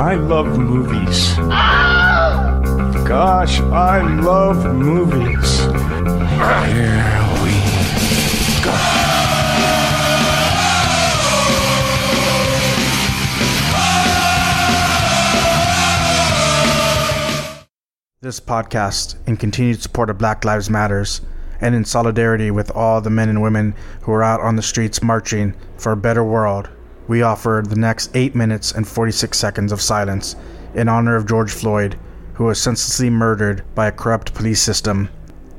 I love movies. Gosh, I love movies. Here we go. This podcast, in continued support of Black Lives Matters, and in solidarity with all the men and women who are out on the streets marching for a better world, we offer the next 8 minutes and 46 seconds of silence in honor of George Floyd, who was senselessly murdered by a corrupt police system.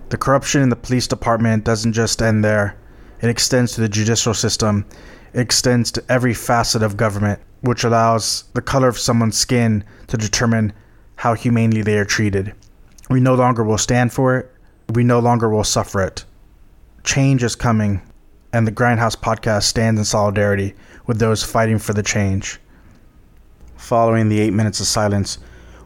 The corruption in the police department doesn't just end there, it extends to the judicial system, it extends to every facet of government, which allows the color of someone's skin to determine how humanely they are treated. We no longer will stand for it. We no longer will suffer it. Change is coming, and the Grindhouse podcast stands in solidarity with those fighting for the change. Following the eight minutes of silence,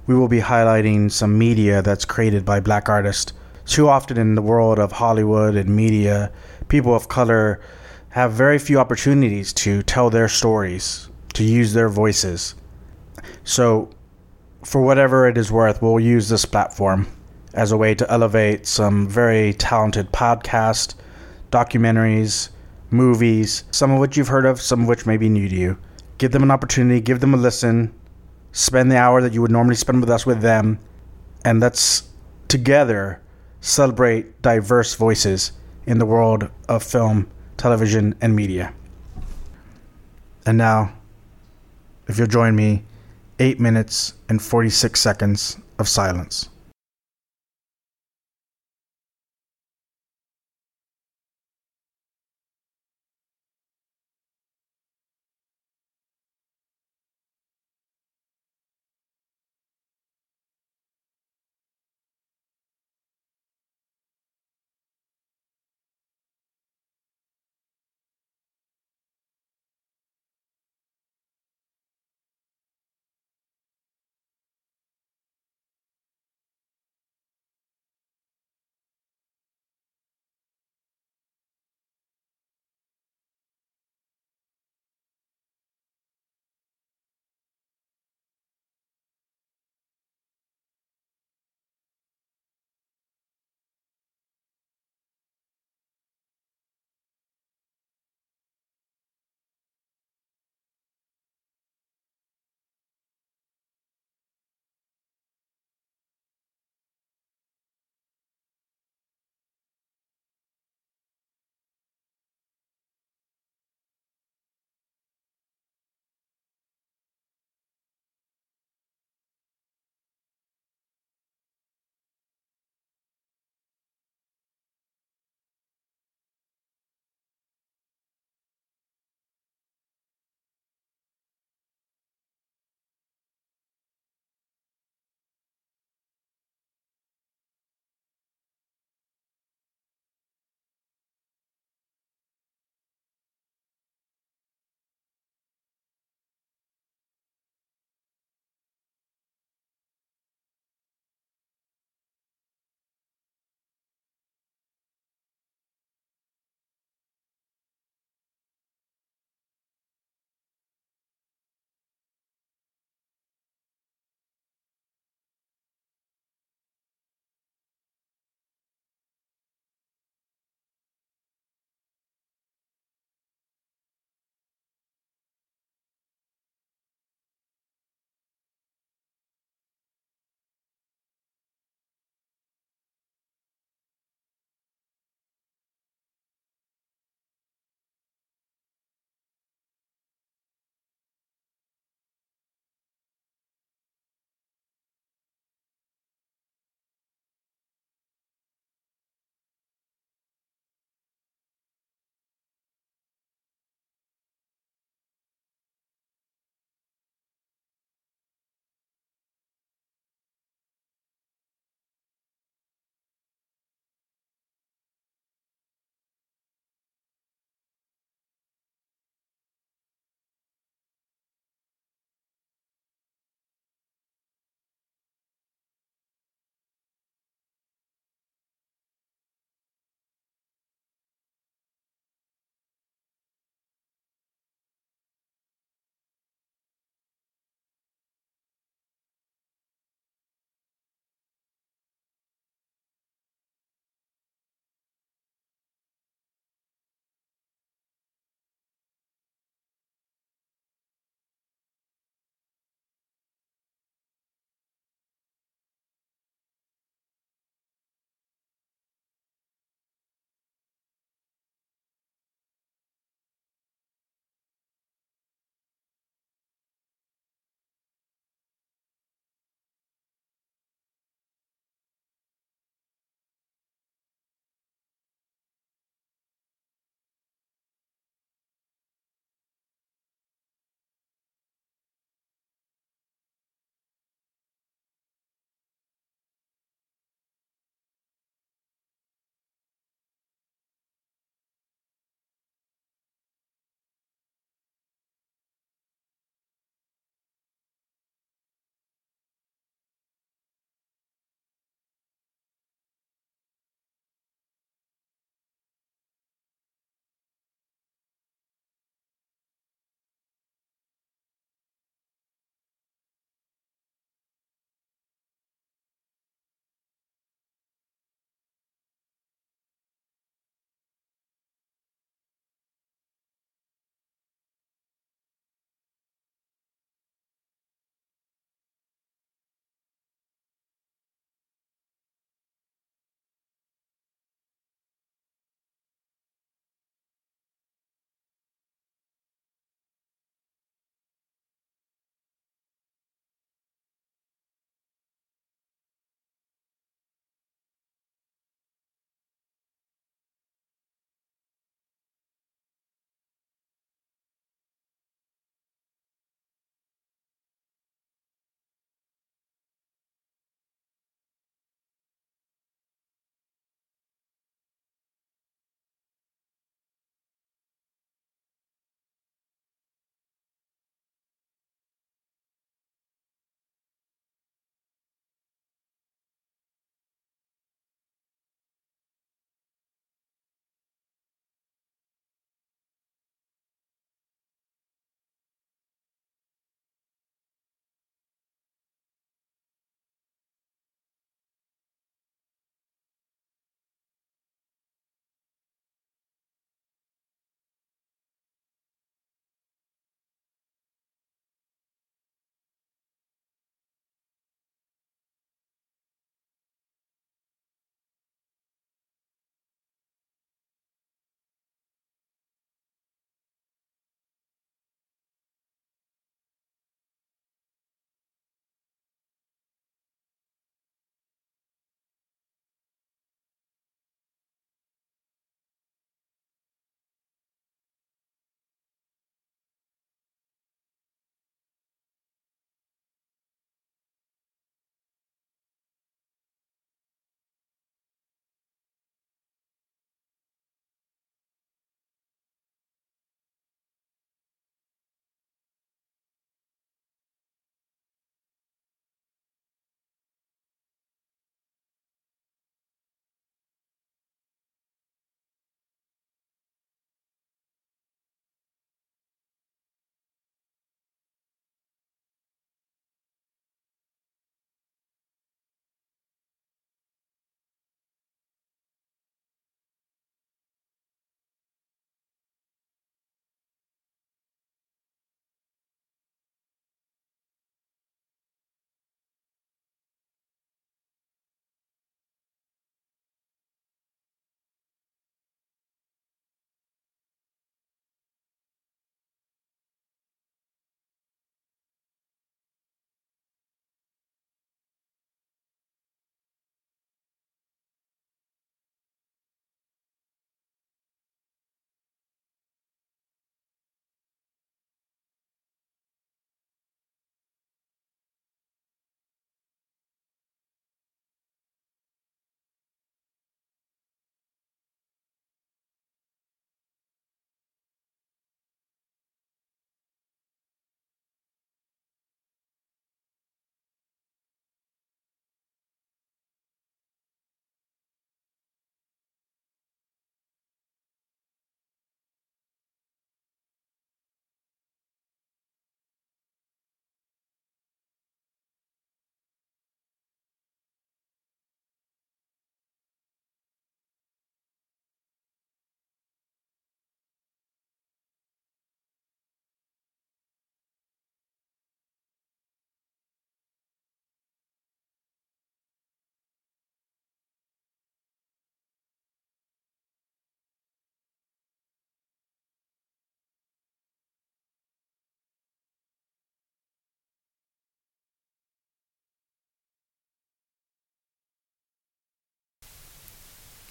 we will be highlighting some media that's created by black artists. Too often in the world of Hollywood and media, people of color have very few opportunities to tell their stories, to use their voices. So, for whatever it is worth, we'll use this platform as a way to elevate some very talented podcasts, documentaries, movies, some of which you've heard of, some of which may be new to you. Give them an opportunity, give them a listen, spend the hour that you would normally spend with us with them, and let's together celebrate diverse voices in the world of film, television, and media. And now, if you'll join me, 8 minutes and 46 seconds of silence.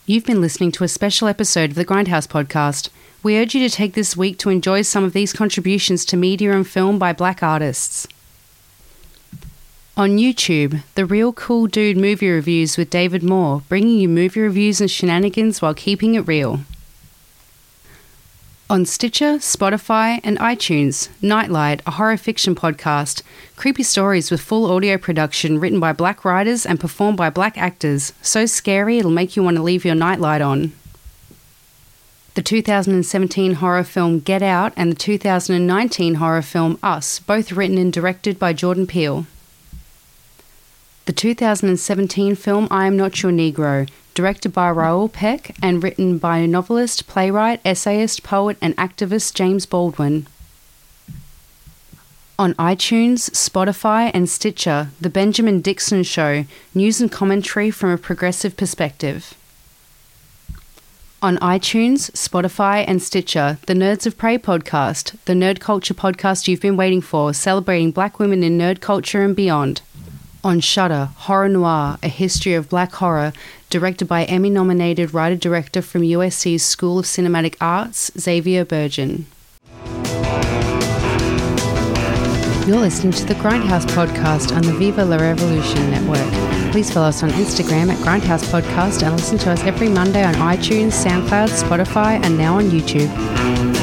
You've been listening to a special episode of the Grindhouse podcast. We urge you to take this week to enjoy some of these contributions to media and film by black artists. On YouTube, The Real Cool Dude movie reviews with David Moore, bringing you movie reviews and shenanigans while keeping it real. On Stitcher, Spotify, and iTunes, Nightlight, a horror fiction podcast. Creepy stories with full audio production written by black writers and performed by black actors. So scary it'll make you want to leave your nightlight on. The 2017 horror film Get Out and the 2019 horror film Us, both written and directed by Jordan Peele. The 2017 film I Am Not Your Negro, directed by Raoul Peck and written by novelist, playwright, essayist, poet, and activist James Baldwin. On iTunes, Spotify, and Stitcher, The Benjamin Dixon Show, news and commentary from a progressive perspective. On iTunes, Spotify, and Stitcher, the Nerds of Prey podcast, the nerd culture podcast you've been waiting for, celebrating black women in nerd culture and beyond on Shudder, Horror Noir, A History of Black Horror, directed by Emmy nominated writer director from USC's School of Cinematic Arts, Xavier Burgin. You're listening to the Grindhouse podcast on the Viva La Revolution network. Please follow us on Instagram at Grindhouse Podcast and listen to us every Monday on iTunes, SoundCloud, Spotify, and now on YouTube.